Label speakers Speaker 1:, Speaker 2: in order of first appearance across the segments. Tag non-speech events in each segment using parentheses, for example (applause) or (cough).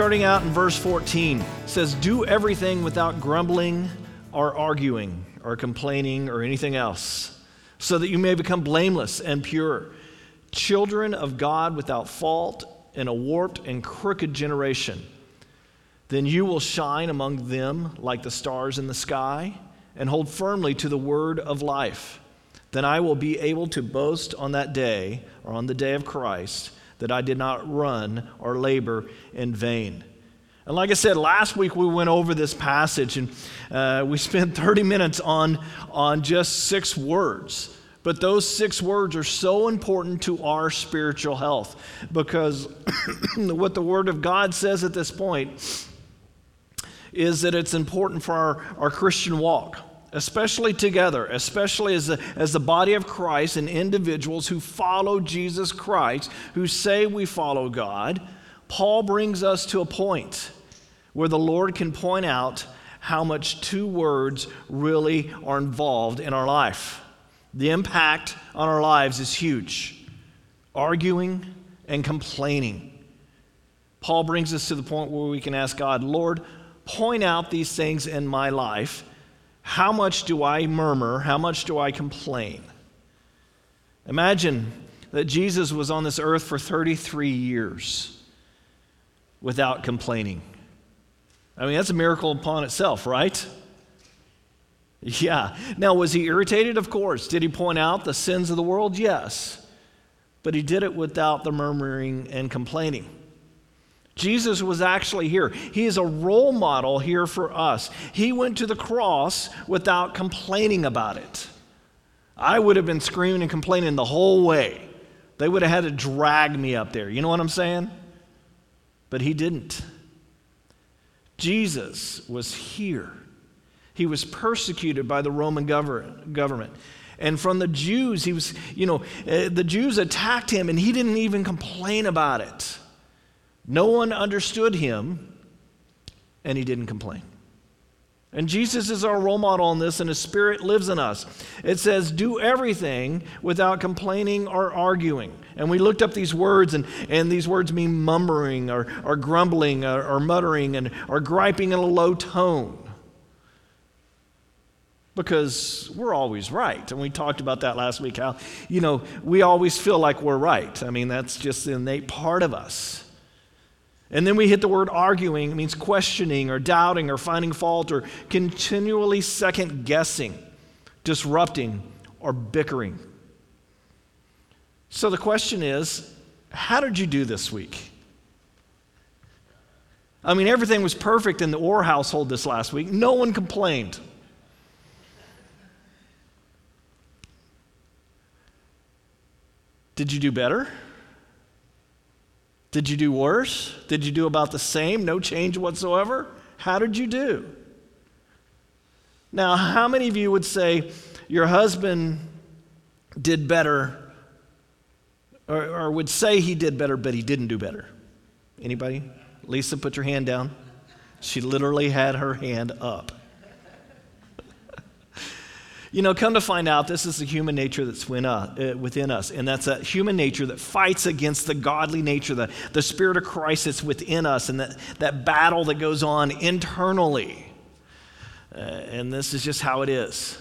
Speaker 1: starting out in verse 14, says, Do everything without grumbling or arguing or complaining or anything else, so that you may become blameless and pure, children of God without fault in a warped and crooked generation. Then you will shine among them like the stars in the sky and hold firmly to the word of life. Then I will be able to boast on that day, or on the day of Christ, that I did not run or labor in vain. And like I said, last week we went over this passage and uh, we spent 30 minutes on, on just six words. But those six words are so important to our spiritual health because (coughs) what the Word of God says at this point is that it's important for our, our Christian walk, especially together, especially as the, as the body of Christ and individuals who follow Jesus Christ, who say we follow God. Paul brings us to a point where the Lord can point out how much two words really are involved in our life. The impact on our lives is huge arguing and complaining. Paul brings us to the point where we can ask God, Lord, point out these things in my life. How much do I murmur? How much do I complain? Imagine that Jesus was on this earth for 33 years without complaining. I mean, that's a miracle upon itself, right? Yeah. Now, was he irritated? Of course. Did he point out the sins of the world? Yes. But he did it without the murmuring and complaining. Jesus was actually here. He is a role model here for us. He went to the cross without complaining about it. I would have been screaming and complaining the whole way. They would have had to drag me up there. You know what I'm saying? But he didn't. Jesus was here. He was persecuted by the Roman government. And from the Jews, he was, you know, uh, the Jews attacked him and he didn't even complain about it. No one understood him and he didn't complain. And Jesus is our role model on this, and His Spirit lives in us. It says, do everything without complaining or arguing. And we looked up these words, and, and these words mean murmuring or, or grumbling or, or muttering and, or griping in a low tone. Because we're always right. And we talked about that last week how, you know, we always feel like we're right. I mean, that's just the innate part of us. And then we hit the word arguing. It means questioning or doubting or finding fault or continually second guessing, disrupting, or bickering. So the question is how did you do this week? I mean, everything was perfect in the Orr household this last week. No one complained. Did you do better? Did you do worse? Did you do about the same? No change whatsoever? How did you do? Now, how many of you would say your husband did better or, or would say he did better, but he didn't do better? Anybody? Lisa, put your hand down. She literally had her hand up. You know, come to find out, this is the human nature that's uh, within us, and that's a human nature that fights against the godly nature, the, the spirit of Christ that's within us, and that, that battle that goes on internally. Uh, and this is just how it is.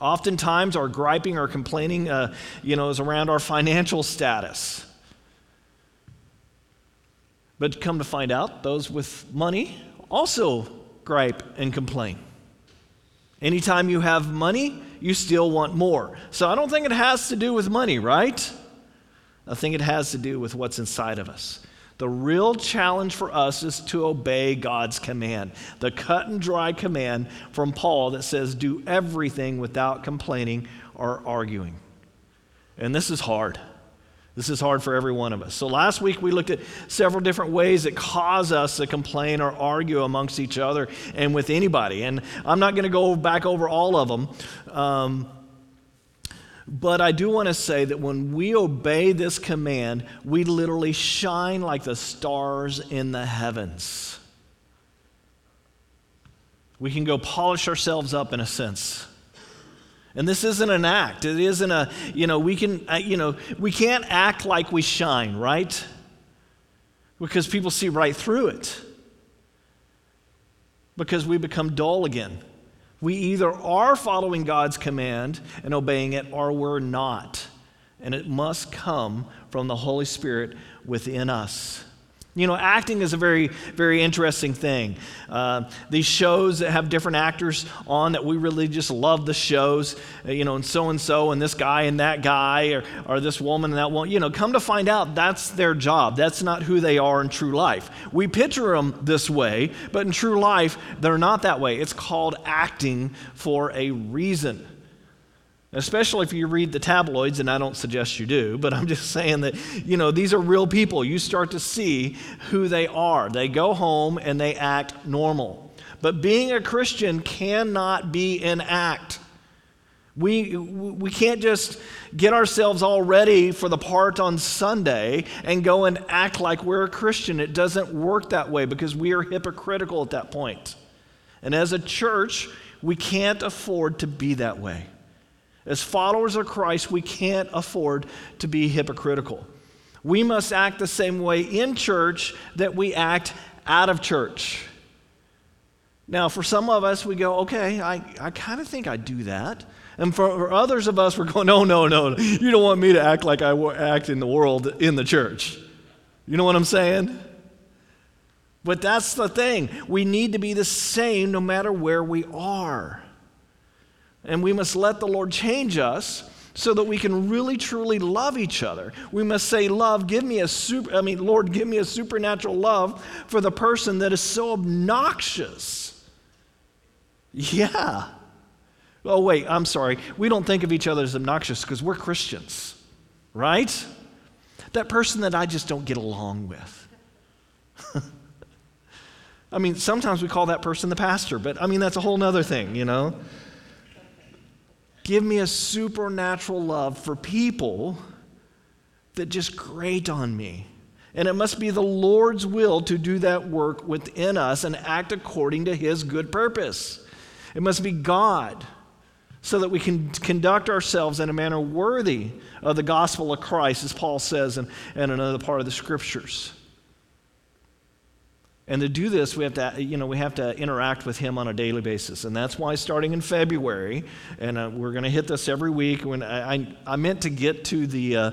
Speaker 1: Oftentimes, our griping or complaining, uh, you know, is around our financial status. But come to find out, those with money also gripe and complain. Anytime you have money, you still want more. So I don't think it has to do with money, right? I think it has to do with what's inside of us. The real challenge for us is to obey God's command, the cut and dry command from Paul that says, Do everything without complaining or arguing. And this is hard. This is hard for every one of us. So last week we looked at several different ways that cause us to complain or argue amongst each other and with anybody. And I'm not going to go back over all of them. Um, but I do want to say that when we obey this command, we literally shine like the stars in the heavens. We can go polish ourselves up in a sense. And this isn't an act. It isn't a, you know, we can, uh, you know, we can't act like we shine, right? because people see right through it. Because we become dull again. We either are following God's command and obeying it, or we're not. And it must come from the Holy Spirit within us. You know, acting is a very, very interesting thing. Uh, these shows that have different actors on that we really just love the shows, uh, you know, and so and so, and this guy and that guy, or, or this woman and that one, you know, come to find out that's their job. That's not who they are in true life. We picture them this way, but in true life, they're not that way. It's called acting for a reason especially if you read the tabloids, and I don't suggest you do, but I'm just saying that, you know, these are real people. You start to see who they are. They go home and they act normal. But being a Christian cannot be an act. We, we can't just get ourselves all ready for the part on Sunday and go and act like we're a Christian. It doesn't work that way because we are hypocritical at that point. And as a church, we can't afford to be that way. As followers of Christ, we can't afford to be hypocritical. We must act the same way in church that we act out of church. Now, for some of us, we go, okay, I, I kind of think I do that. And for, for, others of us, we're going, no, no, no, you don't want me to act like I act in the world in the church. You know what I'm saying? But that's the thing. We need to be the same no matter where we are. And we must let the Lord change us so that we can really truly love each other. We must say, Love, give me a super, I mean, Lord, give me a supernatural love for the person that is so obnoxious. Yeah. Oh, wait, I'm sorry. We don't think of each other as obnoxious because we're Christians, right? That person that I just don't get along with. (laughs) I mean, sometimes we call that person the pastor, but I mean, that's a whole other thing, you know? Give me a supernatural love for people that just grate on me. And it must be the Lord's will to do that work within us and act according to His good purpose. It must be God so that we can conduct ourselves in a manner worthy of the gospel of Christ, as Paul says in, in another part of the scriptures. And to do this, we have to, you know, we have to interact with him on a daily basis. And that's why starting in February, and uh, we're going to hit this every week. When I, I, I meant to get to the, uh,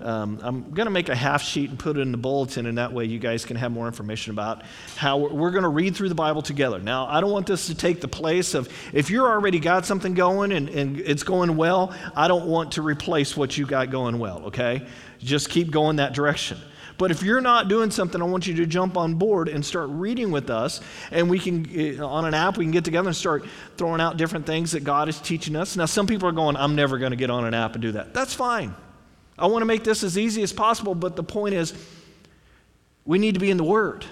Speaker 1: um, I'm going to make a half sheet and put it in the bulletin, and that way you guys can have more information about how we're, we're going to read through the Bible together. Now, I don't want this to take the place of, if you're already got something going and, and it's going well, I don't want to replace what you got going well, okay? Just keep going that direction. But if you're not doing something, I want you to jump on board and start reading with us. And we can, eh, on an app, we can get together and start throwing out different things that God is teaching us. Now, some people are going, I'm never going to get on an app and do that. That's fine. I want to make this as easy as possible, but the point is, we need to be in the Word.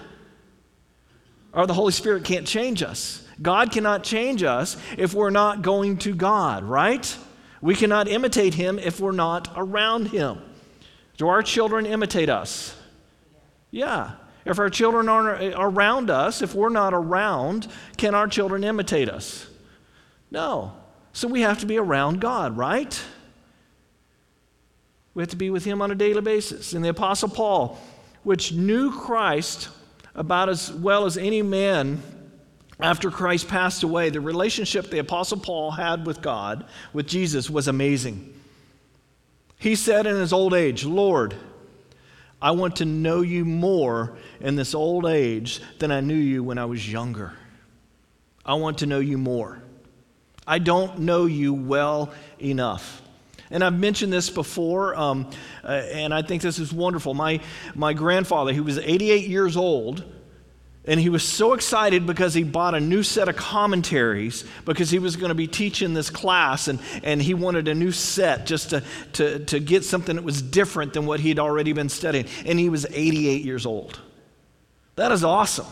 Speaker 1: Or the Holy Spirit can't change us. God cannot change us if we're not going to God, right? We cannot imitate Him if we're not around Him. Do our children imitate us? Yeah. If our children aren't around us, if we're not around, can our children imitate us? No. So we have to be around God, right? We have to be with Him on a daily basis. And the Apostle Paul, which knew Christ about as well as any man after Christ passed away, the relationship the Apostle Paul had with God, with Jesus, was amazing. He said in his old age, Lord, I want to know you more in this old age than I knew you when I was younger. I want to know you more. I don't know you well enough. And I've mentioned this before, um, uh, and I think this is wonderful. My, my grandfather, who was 88 years old, and he was so excited because he bought a new set of commentaries because he was going to be teaching this class and, and he wanted a new set just to, to, to get something that was different than what he'd already been studying. And he was 88 years old. That is awesome.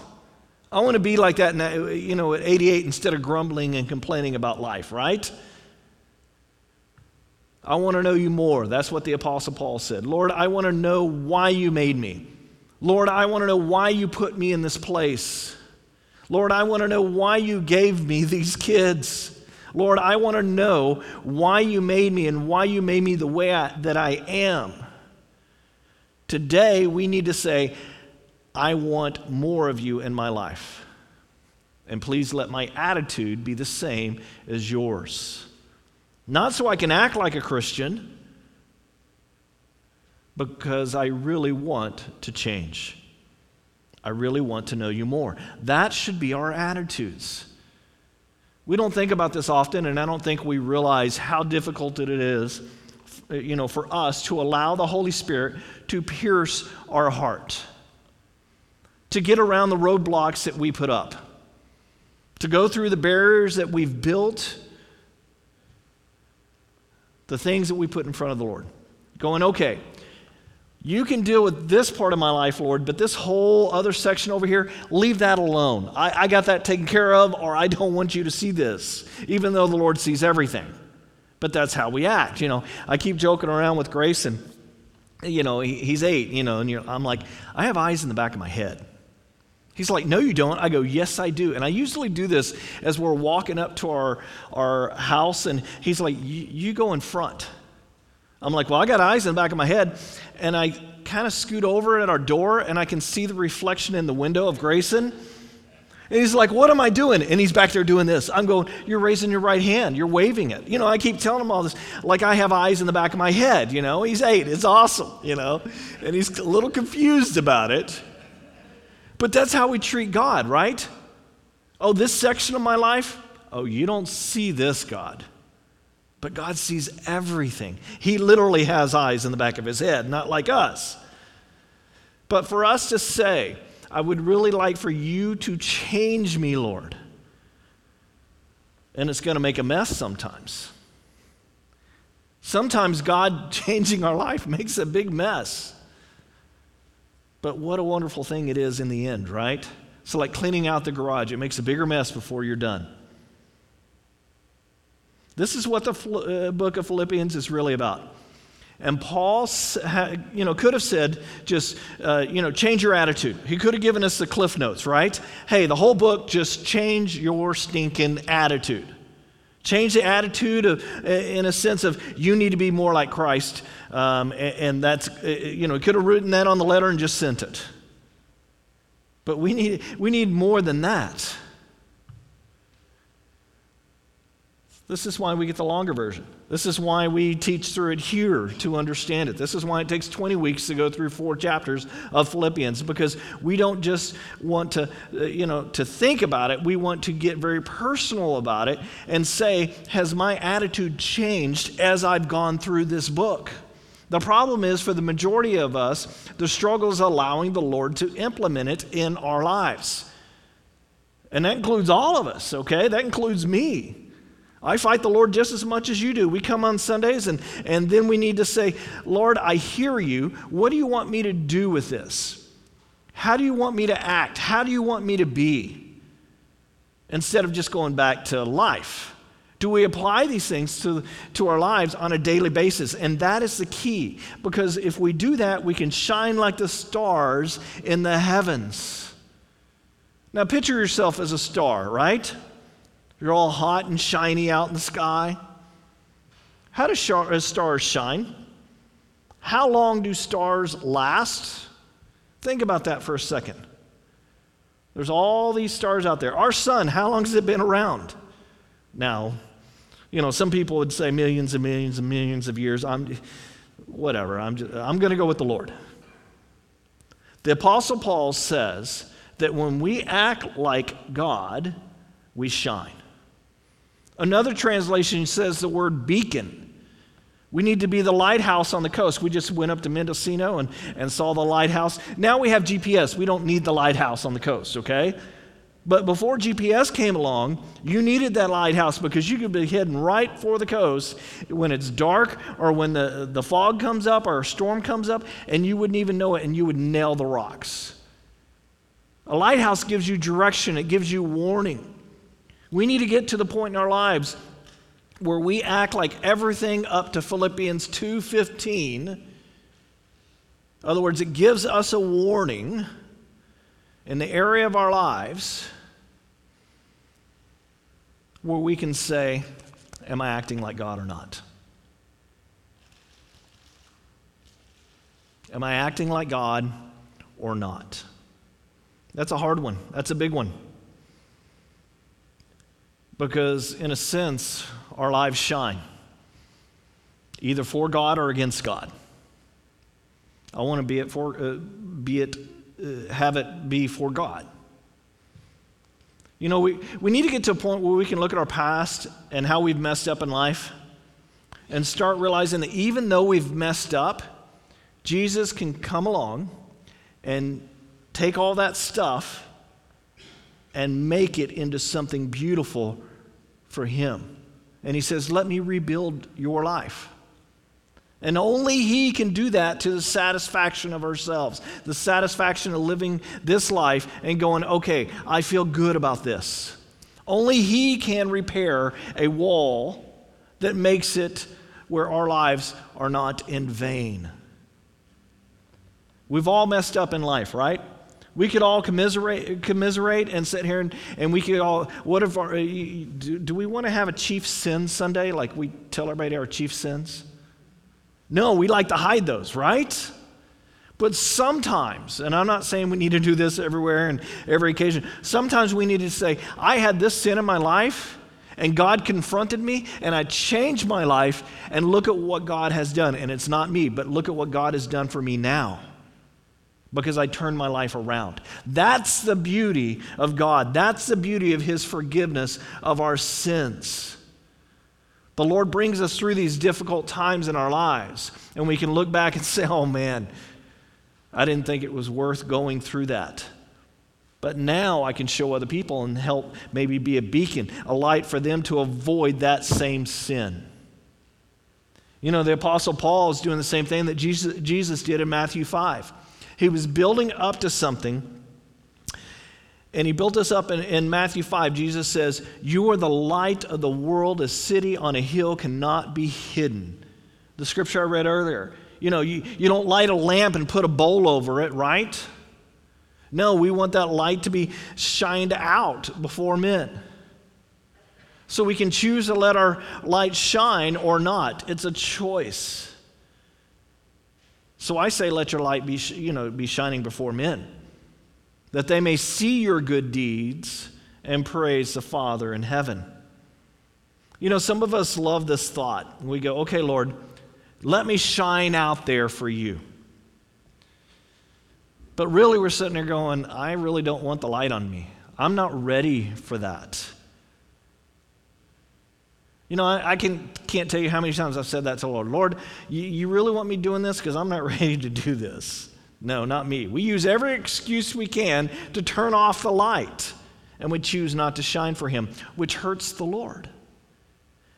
Speaker 1: I want to be like that, now, you know, at 88 instead of grumbling and complaining about life, right? I want to know you more. That's what the Apostle Paul said. Lord, I want to know why you made me. Lord, I want to know why you put me in this place. Lord, I want to know why you gave me (laughs) these kids. Lord, I want to know why you made me and why you made me the way I, that I am. Today, we need to say, I want more of you in my life. And please let my attitude be the same as yours. Not so I can act like a Christian, because I really want to change. I really want to know you more. That should be our attitudes. We don't think about this often, and I don't think we realize how difficult it is, you know, for us to allow the Holy Spirit to pierce our heart, to get around the roadblocks that we put up, to go through the barriers that we've built, the things that we put in front of the Lord. Going, okay, you can deal with this part of my life, Lord, but this whole other section over here, leave that alone. I, I, got that taken care of, or I don't want you to see this, even though the Lord sees everything. But that's how we act. You know, I keep joking around with Grayson. you know, he, he's eight, you know, and I'm like, I have eyes in the back of my head. He's like, No, you don't. I go, Yes, I do. And I usually do this as we're walking up to our, our house, and he's like, You go in front. I'm like, well, I got eyes in the back of my head. And I kind of scoot over at our door and I can see the reflection in the window of Grayson. And he's like, What am I doing? And he's back there doing this. I'm going, You're raising your right hand. You're waving it. You know, I keep telling him all this, like I have eyes in the back of my head. You know, he's eight. It's awesome, you know. And he's a little confused about it. But that's how we treat God, right? Oh, this section of my life? Oh, you don't see this, God. But God sees everything. He literally has eyes in the back of his head, not like us. But for us to say, I would really like for you to change me, Lord. And it's going to make a mess sometimes. Sometimes God (laughs) changing our life makes a big mess. But what a wonderful thing it is in the end, right? So, like cleaning out the garage, it makes a bigger mess before you're done. This is what the uh, book of Philippians is really about. And Paul, you know, could have said, just, uh, you know, change your attitude. He could have given us the cliff notes, right? Hey, the whole book, just change your stinking attitude. Change the attitude of, in a sense of you need to be more like Christ. Um, and, that's, uh, you know, he could have written that on the letter and just sent it. But we need, we need more than that. This is why we get the longer version. This is why we teach through it here to understand it. This is why it takes 20 weeks to go through four chapters of Philippians because we don't just want to, uh, you know, to think about it. We want to get very personal about it and say, has my attitude changed as I've gone through this book? The problem is for the majority of us, the struggle is allowing the Lord to implement it in our lives. And that includes all of us, okay? That includes me. I fight the Lord just as much as you do. We come on Sundays and, and then we need to say, Lord, I hear you. What do you want me to do with this? How do you want me to act? How do you want me to be? Instead of just going back to life. Do we apply these things to, to our lives on a daily basis? And that is the key. Because if we do that, we can shine like the stars in the heavens. Now, picture yourself as a star, right? You're all hot and shiny out in the sky. How do uh, stars shine? How long do stars last? Think about that for a second. There's all these stars out there. Our sun, how long has it been around? Now, you know, some people would say millions and millions and millions of years. I'm, whatever. I'm, I'm going to go with the Lord. The Apostle Paul says that when we act like God, we shine. Another translation says the word beacon. We need to be the lighthouse on the coast. We just went up to Mendocino and, and saw the lighthouse. Now we have GPS. We don't need the lighthouse on the coast, okay? But before GPS came along, you needed that lighthouse because you could be heading right for the coast when it's dark or when the, the fog comes up or a storm comes up, and you wouldn't even know it and you would nail the rocks. A lighthouse gives you direction, it gives you warning. We need to get to the point in our lives where we act like everything up to Philippians 2:15. In other words, it gives us a warning in the area of our lives where we can say, Am I acting like God or not? Am I acting like God or not? That's a hard one. That's a big one. Because, in a sense, our lives shine either for God or against God. I want to be it for, uh, be it, uh, have it be for God. You know, we, we need to get to a point where we can look at our past and how we've messed up in life and start realizing that even though we've messed up, Jesus can come along and take all that stuff and make it into something beautiful for Him. And He says, Let me rebuild your life. And only He can do that to the satisfaction of ourselves, the satisfaction of living this life and going, okay, I feel good about this. Only He can repair a wall that makes it where our lives are not in vain. We've all messed up in life, right? We could all commiserate, commiserate and sit here and, and we could all, what if, our, do, do we want to have a chief sin Sunday? Like we tell everybody our chief sins? No, we like to hide those, right? But sometimes, and I'm not saying we need to do this everywhere and every occasion, sometimes we need to say, I had this sin in my life, and God confronted me, and I changed my life, and look at what God has done. And it's not me, but look at what God has done for me now because I turned my life around. That's the beauty of God. That's the beauty of His forgiveness of our sins. The Lord brings us through these difficult times in our lives, and we can look back and (laughs) say, oh man, I didn't think it was worth going through that. But now I can show other people and help maybe be a beacon, a light for them to avoid that same sin. You know, the Apostle Paul is doing the same thing that Jesus, Jesus did in Matthew 5. He was building up to something. And he built us up in, in, Matthew 5. Jesus says, You are the light of the world. A city on a hill cannot be hidden. The scripture I read earlier. You know, you, you don't light a lamp and put a bowl over it, right? No, we want that light to be shined out before men. So we can choose to let our light shine or not. It's a choice. So I say, let your light be, you know, be shining before men, that they may see your good deeds and praise the Father in heaven. You know, some of us love this thought. We go, okay, Lord, let me shine out there for you. But really, we're sitting there going, I really don't want the light on me. I'm not ready for that. You know, I, I, can, can't tell you how many times I've said that to the Lord. Lord, you, you really want me doing this? Because I'm not (laughs) ready to do this. No, not me. We use every excuse we can to turn off the light, and we choose not to shine for Him, which hurts the Lord.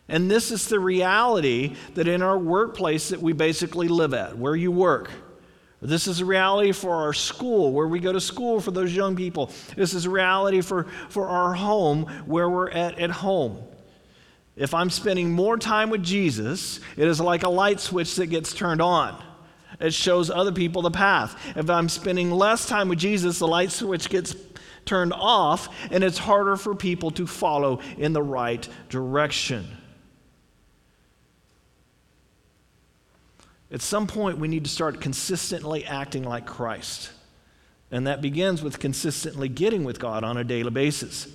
Speaker 1: And this is the reality that in our workplace that we basically live at, where you work. This is a reality for our school, where we go to school for those young people. This is a reality for, for our home, where we're at at home. If I'm spending more time with Jesus, it is like a light switch that gets turned on. It shows other people the path. If I'm spending less time with Jesus, the light switch gets turned off, and it's harder for people to follow in the right direction. At some point, we need to start consistently acting like Christ. And that begins with consistently getting with God on a daily basis.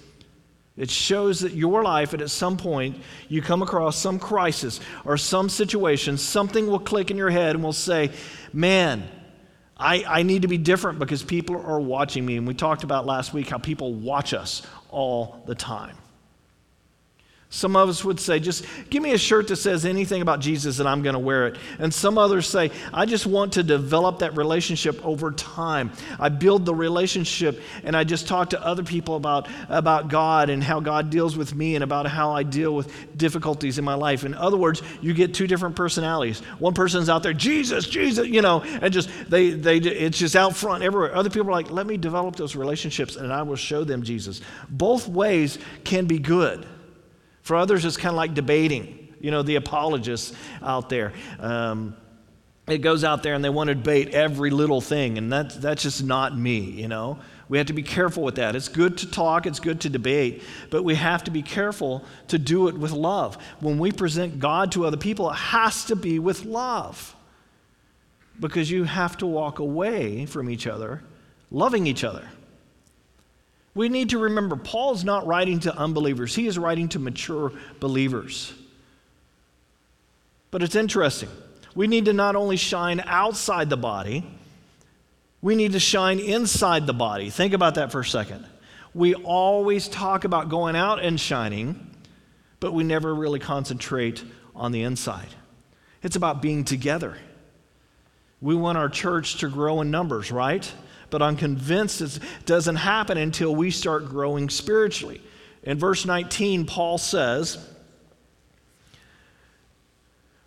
Speaker 1: It shows that your life, at some point, you come across some crisis or some situation, something will click in your head and will say, Man, I, I need to be different because people are watching me. And we talked about last week how people watch us all the time. Some of us would say, just give me a shirt that says anything about Jesus and I'm going to wear it. And some others say, I just want to develop that relationship over time. I build the relationship and I just talk to other people about, about God and how God deals with me and about how I deal with difficulties in my life. In other words, you get two different personalities. One person's out there, Jesus, Jesus, you know, and just they, they, it's just out front everywhere. Other people are like, let me develop those relationships and I will show them Jesus. Both ways can be good. For others, it's kind of like debating, you know, the apologists out there. Um, it goes out there and they want to debate every little thing, and that, that's just not me, you know. We have to be careful with that. It's good to talk, it's good to debate, but we have to be careful to do it with love. When we present God to other people, it has to be with love because you have to walk away from each other loving each other. We need to remember Paul's not writing to unbelievers, he is writing to mature believers. But it's interesting. We need to not only shine outside the body, we need to shine inside the body. Think about that for a second. We always talk about going out and shining, but we never really concentrate on the inside. It's about being together. We want our church to grow in numbers, right? But I'm convinced it doesn't happen until we start growing spiritually. In verse 19, Paul says,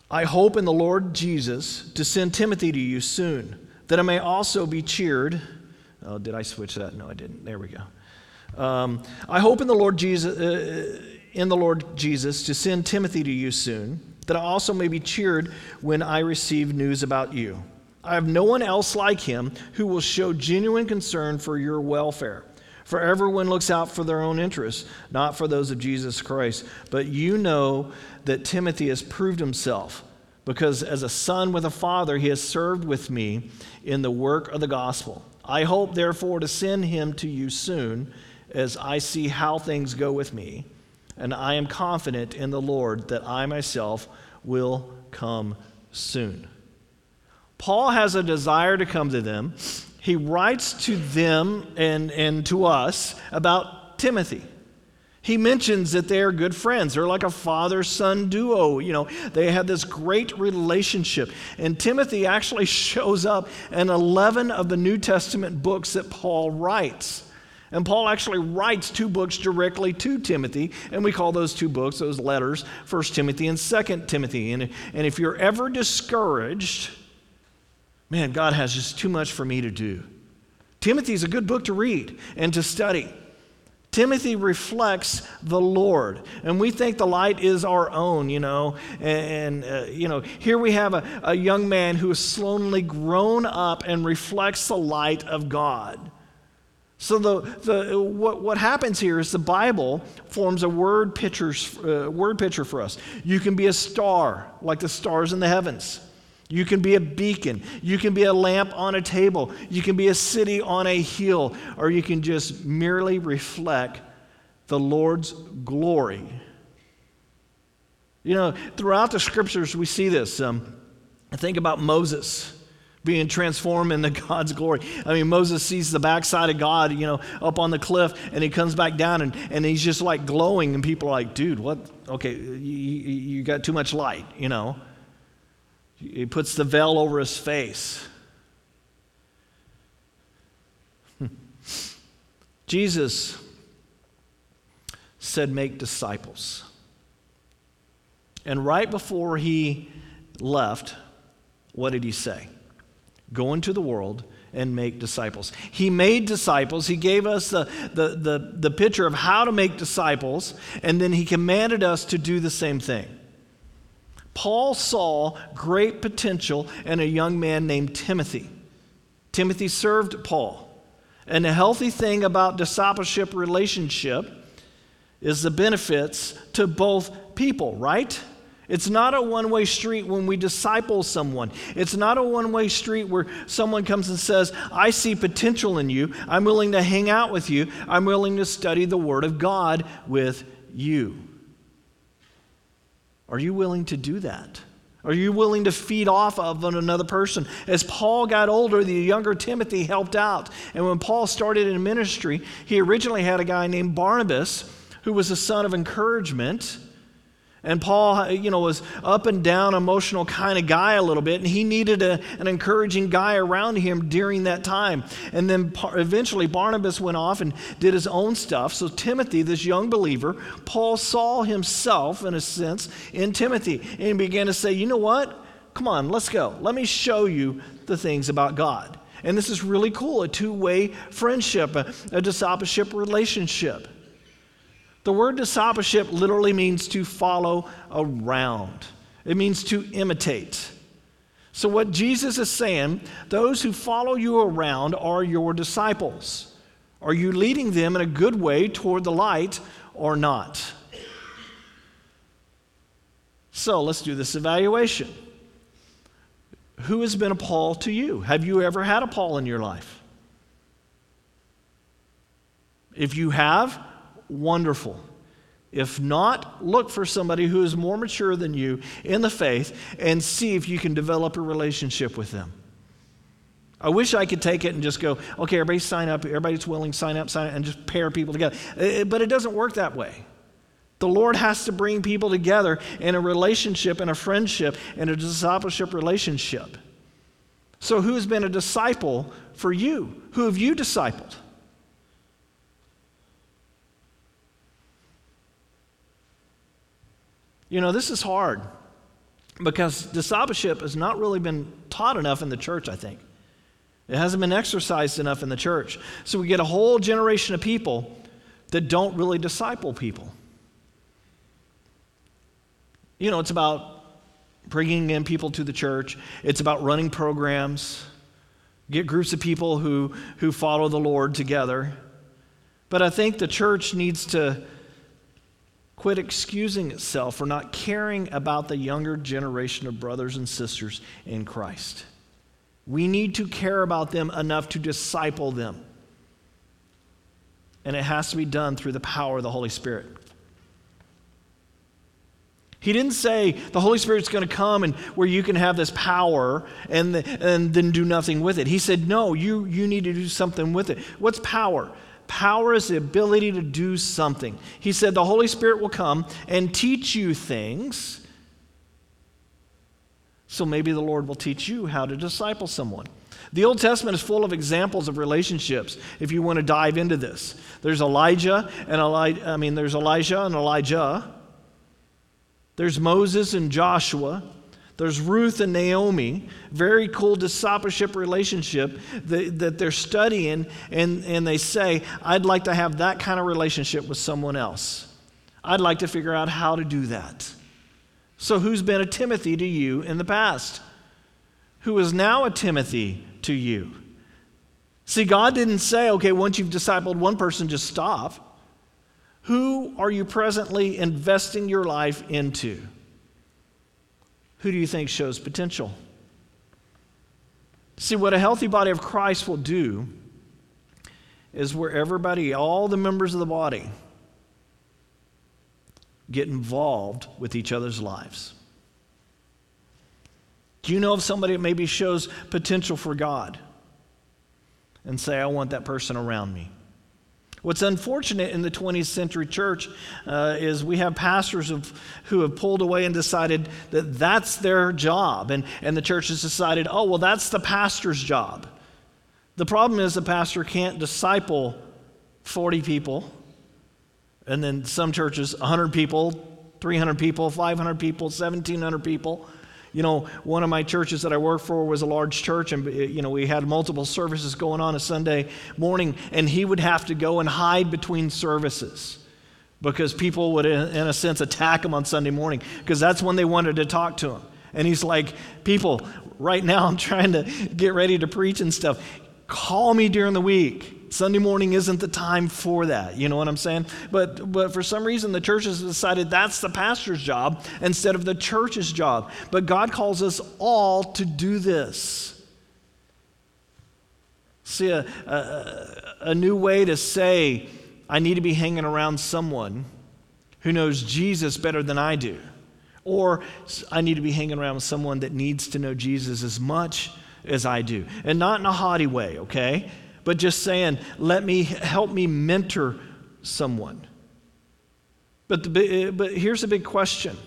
Speaker 1: I hope in the Lord Jesus to send Timothy to you soon, that I may also be cheered. Oh, did I switch that? No, I didn't. There we go. Um, I hope in the Lord Jesus, uh, in the Lord Jesus, to send Timothy to you soon, that I also may be cheered when I receive news about you. I have no one else like him who will show genuine concern for your welfare. For everyone looks out for their own interests, not for those of Jesus Christ. But you know that Timothy has proved himself, because as a son with a father, he has served with me in the work of the gospel. I hope, therefore, to send him to you soon, as I see how things go with me. And I am confident in the Lord that I myself will come soon. Paul has a desire to come to them he writes to them and, and to us about Timothy. He mentions that they are good friends. They're like a father son duo. You know, they have this great relationship. And Timothy actually (laughs) shows up in 11 of the New Testament books that Paul writes. And Paul actually writes two books directly to Timothy, and we call those two books, those letters, 1 Timothy and 2 Timothy. And, and if you're ever discouraged, Man, God has just too much for me to do. Timothy is a good book to read and to study. Timothy reflects the Lord, and we think the light is our own, you know. And, uh, you know, here we have a, a young man who has slowly grown up and reflects the light of God. So the, the, what, what happens here is the Bible forms a word, pictures, uh, word picture for us. You can be a star, like the stars in the heavens. You can be a beacon. You can be a lamp on a table. You can be a city on a hill. Or you can just merely reflect the Lord's glory. You know, throughout the scriptures, we see this. Um, I think about Moses being transformed into (laughs) God's glory. I mean, Moses sees the backside of God, you know, up on the cliff, and he comes back down, and, and he's just like glowing, and people are like, dude, what? Okay, you, you got too much light, you know. He puts the veil over his face. (laughs) Jesus said, Make disciples. And right before he left, what did he say? Go into the world and make disciples. He made disciples. He gave us the, the, the, the picture of how to make disciples, and then he commanded us to do the same thing. Paul saw great potential in a young man named Timothy. Timothy served Paul. And the healthy thing about discipleship relationship is the benefits to both people, right? It's not a one way street when we disciple someone. It's not a one way street where someone comes and says, I see potential in you. I'm willing to hang out with you. I'm willing to study the Word of God with you. Are you willing to do that? Are you willing to feed off of another person? As Paul got older, the younger Timothy helped out. And when Paul started in ministry, he originally had a guy named Barnabas who was a son of encouragement. And Paul, you know, was up and down, emotional kind of guy a little bit, and he needed a, an encouraging guy around him during that time. And then eventually Barnabas went off and did his own stuff. So Timothy, this young believer, Paul saw himself, in a sense, in Timothy, and began to say, you know what? Come on, let's go. Let me show you the things about God. And this is really cool a two way friendship, a, a discipleship relationship. The word discipleship literally means to follow around, it means to imitate. So, what Jesus is saying, those who follow you around are your disciples. Are you leading them in a good way toward the light or not? So, let's do this evaluation. Who has been a Paul to you? Have you ever had a Paul in your life? If you have, wonderful. If not, look for somebody who is more mature than you in the faith and see if you can develop a relationship with them. I wish I could take it and just go, okay, everybody sign up, everybody's willing, sign up, sign up, and just pair people together. Uh, uh, but it doesn't work that way. The Lord has to bring people together in a relationship, in a friendship, in a discipleship relationship. So, who's been a disciple for you? Who have you discipled? You know, this is hard because discipleship has not really been taught enough in the church, I think. It hasn't been exercised enough in the church. So we get a whole generation of people that don't really disciple people. You know, it's about bringing in people to the church, it's about running programs, get groups of people who, who follow the Lord together. But I think the church needs to quit excusing itself for not caring about the younger generation of brothers and sisters in Christ. We need to care about them enough to disciple them. And it has to be done through the power of the Holy Spirit. He didn't say the Holy Spirit's going to come and where you can have this power and, the, and then do nothing with it. He said, no, you, you need to do something with it. What's power? Power is the ability to do something. He said the Holy Spirit will come and teach you things. So maybe the Lord will teach you how to disciple someone. The Old Testament is full of examples of relationships if you want to dive into this. There's Elijah and Elijah, I mean there's Elijah and Elisha. There's Moses and Joshua. There's Ruth and Naomi, very cool discipleship relationship that, that they're studying, and, and they say, I'd like to have that kind of relationship with someone else. I'd like to figure out how to do that. So, who's been a Timothy to you in the past? Who is now a Timothy to you? See, God didn't say, okay, once you've discipled one person, just stop. Who are you presently investing your life into? Who do you think shows potential? See, what a healthy body of Christ will do is where everybody, all the members of the body, get involved with each other's lives. Do you know of somebody that maybe shows potential for God? And say, I want that person around me. What's unfortunate in the 20th century church uh, is we have pastors of, who have pulled away and decided that that's their job. And, and the church has decided, oh, well, that's the pastor's job. The problem is the pastor can't disciple 40 people, and then some churches, 100 people, 300 people, 500 people, 1,700 people. You know, one of my churches that I worked for was a large church, and, eh, you know, we had multiple services going on a Sunday morning, and he would have to go and hide between services because people would, in a sense, attack him on Sunday morning because that's when they wanted to talk to him. And he's like, People, right now I'm trying to get ready to preach and stuff. Call me during the week. Sunday morning isn't the time for that. You know what I'm saying? But, but for some reason, the church has decided that's the pastor's job instead of the church's job. But God calls us all to do this. See, a, a, a new way to say, I need to be hanging around someone who knows Jesus better than I do. Or I need to be hanging around with someone that needs to know Jesus as much as I do. And not in a haughty way, okay? But just saying, let me help me mentor someone. But, the, eh, but here's a big question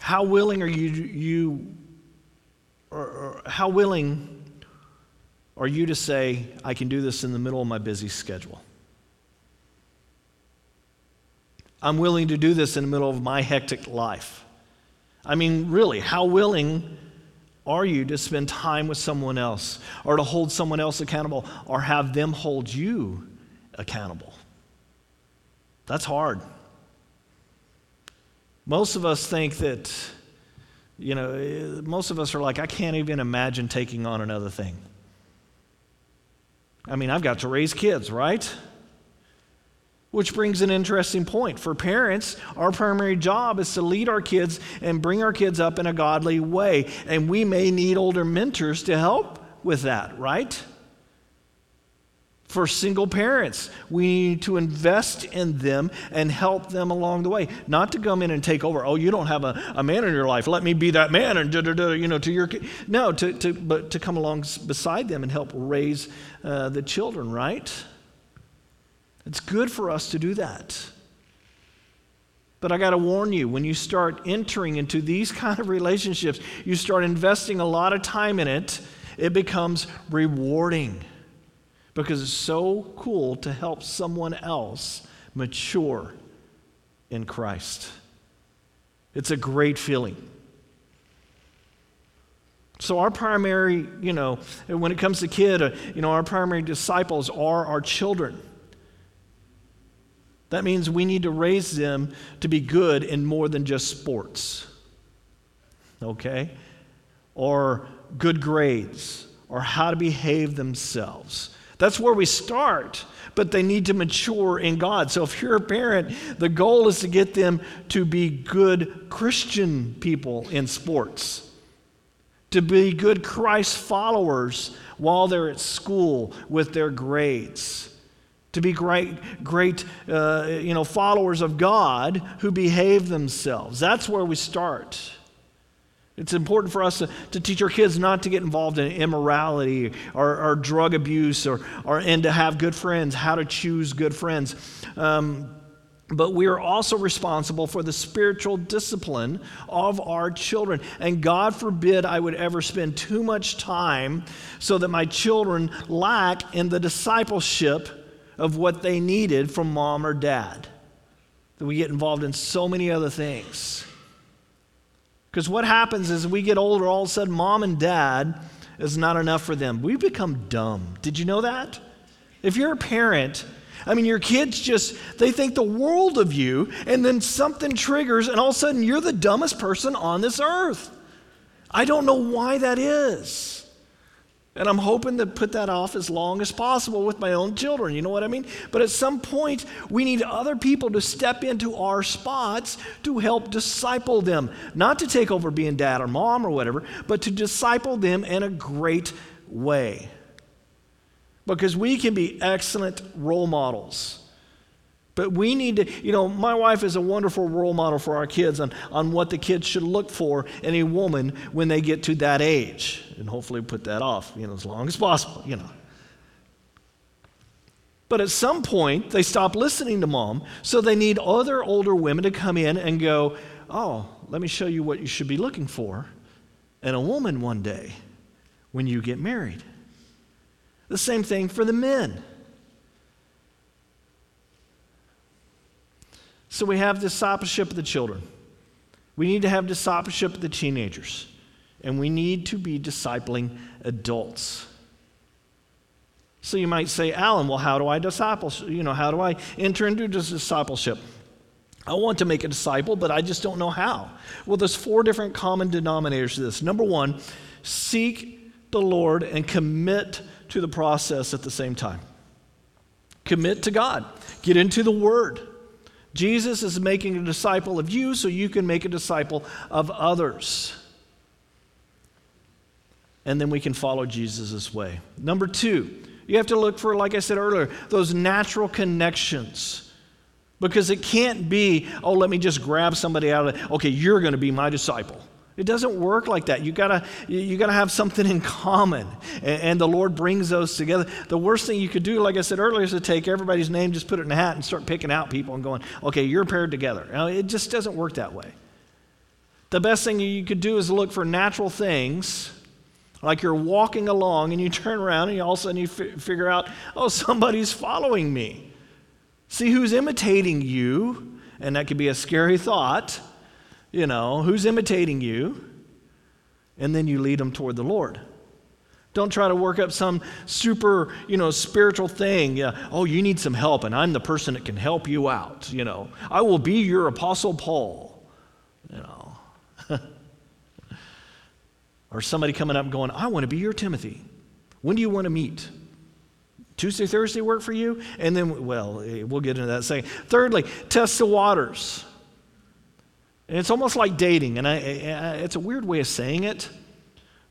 Speaker 1: How willing are you, you or, or how willing are you to say, I can do this in the middle of my busy schedule? I'm willing to do this in the middle of my hectic life. I mean, really, how willing are you to spend time with someone else or to hold someone else accountable or have them hold you accountable? That's hard. Most of us think that, you know, most of us are like, I can't even imagine taking on another thing. I mean, I've got to raise kids, right? Which brings an interesting point. For parents, our primary job is to lead our kids and bring our kids up in a godly way. And we may need older mentors to help with that, right? For single parents, we need to invest in them and help them along the way. Not to come in and take over. Oh, you don't have a, a man in your life. Let me be that man and da da da. You know, to your no, to, to but to come along beside them and help raise uh, the children. Right? It's good for us to do that. But I got to warn you, when you start entering into these (laughs) kind of relationships, you start investing a lot of time in it, it becomes rewarding because it's so cool to help someone else mature in Christ. It's a great feeling. So, our primary, you know, when it comes to kid, uh, you know, our primary disciples are our children. That means we need to raise them to be good in more than just sports, okay? Or good grades, or how to behave themselves. That's where we start, but they need to mature in God. So if you're a parent, the goal is to get them to be good Christian people in sports, to be good Christ followers while they're at school with their grades. To be great, great, uh, you know, followers of God who behave themselves. That's where we start. It's important for us to, to teach our kids not to get involved in immorality or, or drug abuse or, or, and to have good friends, how to choose good friends. Um, but we are also responsible for the spiritual discipline of our children. And God forbid I would ever spend too much time so that my children lack in the discipleship of what they needed from mom or dad. That we get involved in so many other things. Because what happens is we get older, all of a sudden, mom and dad is not enough for them. We become dumb. Did you know that? If you're a parent, I mean, your kids just, they think the world of you, and then something triggers, and all of a sudden, you're the dumbest person on this earth. I don't know why that is. And I'm hoping to put that off as long as possible with my own children. You know what I mean? But at some point, we need other people to step into our spots to help disciple them. Not to take over being dad or mom or whatever, but to disciple them in a great way. Because we can be excellent role models. But we need to, you know, my wife is a wonderful role model for our kids on, on what the kids should look for in a woman when they get to that age. And hopefully put that off, you know, as long as possible, you know. But at some point, they stop listening to mom, so they need other older women to come in and go, Oh, let me show you what you should be looking for in a woman one day when you get married. The same thing for the men. So we have discipleship of the children. We need to have discipleship of the teenagers. And we need to be discipling adults. So you might say, Alan, well, how do I disciple? You know, how do I enter into discipleship? I want to make a disciple, but I just don't know how. Well, there's four different common denominators to this. Number one, seek the Lord and commit to the process at the same time. Commit to God. Get into the Word. Jesus is making a disciple of you so you can make a disciple of others. And then we can follow Jesus' way. Number two, you have to look for, like I said earlier, those natural connections. Because it can't be, oh, let me just grab somebody out of it. Okay, you're going to be my disciple. It doesn't work like that. You gotta, you gotta have something in common, and, and, the Lord brings those together. The worst thing you could do, like I said earlier, is to take everybody's name, just put it in a hat, and start picking out people and going, "Okay, you're paired together." Now, it just doesn't work that way. The best thing you could do is look for natural things, like you're walking along and you turn around and you all of a sudden you f- figure out, "Oh, somebody's following me." See who's imitating you, and that could be a scary thought you know, who's imitating you, and then you lead them toward the Lord. Don't try to work up some super, you know, spiritual thing. Yeah, oh, you need some help, and I'm the person that can help you out. You know, I will be your apostle Paul. You know, (laughs) or somebody coming up going, I want to be your Timothy. When do you want to meet? Tuesday, Thursday work for you? And then, well, eh, we'll get into that second. Thirdly, test the waters. And it's almost like dating, and I, I, it's a weird way of saying it,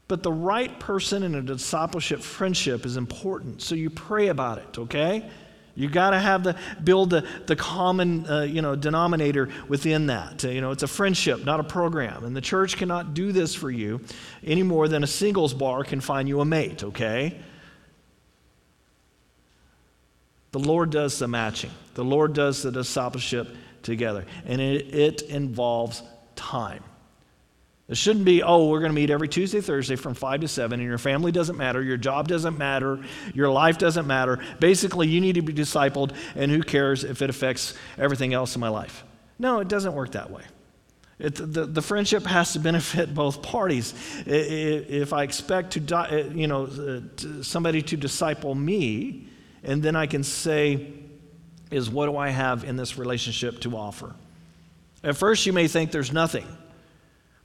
Speaker 1: But the right person in a discipleship friendship is important. So you pray about it, okay? You got to have the build the, the common uh, you know denominator within that. You know, it's a friendship, not a program. And the church cannot do this for you any more than a singles bar can find you a mate, okay? The Lord does the matching. The Lord does the discipleship together. And it, it involves time. It shouldn't be, oh, we're going to meet every Tuesday, Thursday from 5 to 7, and your family doesn't matter, your job doesn't matter, your life doesn't matter. Basically, you need to be discipled, and who cares if it affects everything else in my life? No, it doesn't work that way. It, the, the friendship has to benefit (laughs) both parties. If I expect to, you know, uh, somebody to disciple me, and then I can say, is what do I have in this relationship to offer? At first, you may think there's nothing.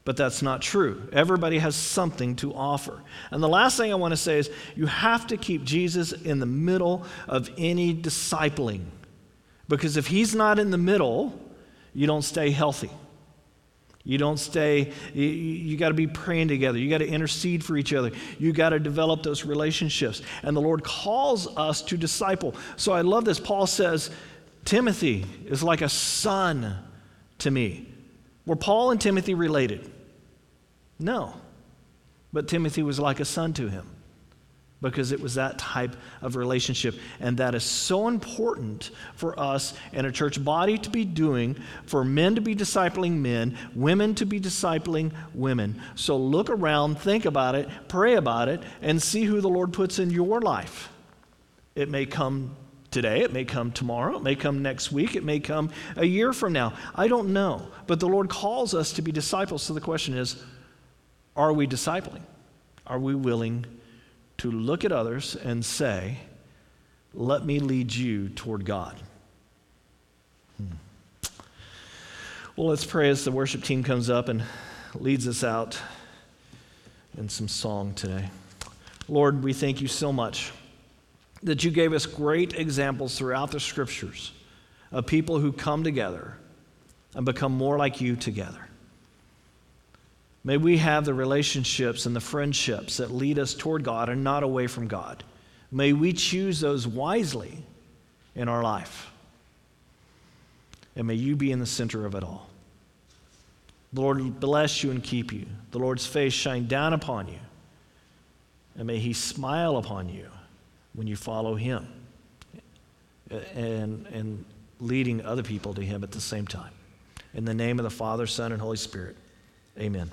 Speaker 1: But that's not true. Everybody has something to offer. And the last thing I want to say is you have to keep Jesus in the middle of any discipling. Because if he's not in the middle, you don't stay healthy. You don't stay, you, you got to be praying together. You got to intercede for each other. You got to develop those relationships. And the Lord calls us to disciple. So I love this. Paul says, Timothy is like a son to me. Were Paul and Timothy related? No. But Timothy was like a son to him because it was that type of relationship. And that is so important for us in a church body to be doing, for men to be discipling men, women to be discipling women. So look around, think about it, pray about it, and see who the Lord puts in your life. It may come today, it may come tomorrow, it may come next week, it may come a year from now. I don't know. But the Lord calls us to be disciples. So the question is, are we discipling? Are we willing to look at others and say, let me lead you toward God? Hmm. Well, let's pray as the worship team comes up and leads us out in some song today. Lord, we thank you so much that you gave us great examples throughout the scriptures of people who come together and become more like you together. May we have the relationships and the friendships that lead us toward God and not away from God. May we choose those wisely in our life. And may you be in the center of it all. The Lord bless you and keep you. The Lord's face shine down upon you. And may he smile upon you when you follow him and, and leading other people to him at the same time. In the name of the Father, Son, and Holy Spirit, amen.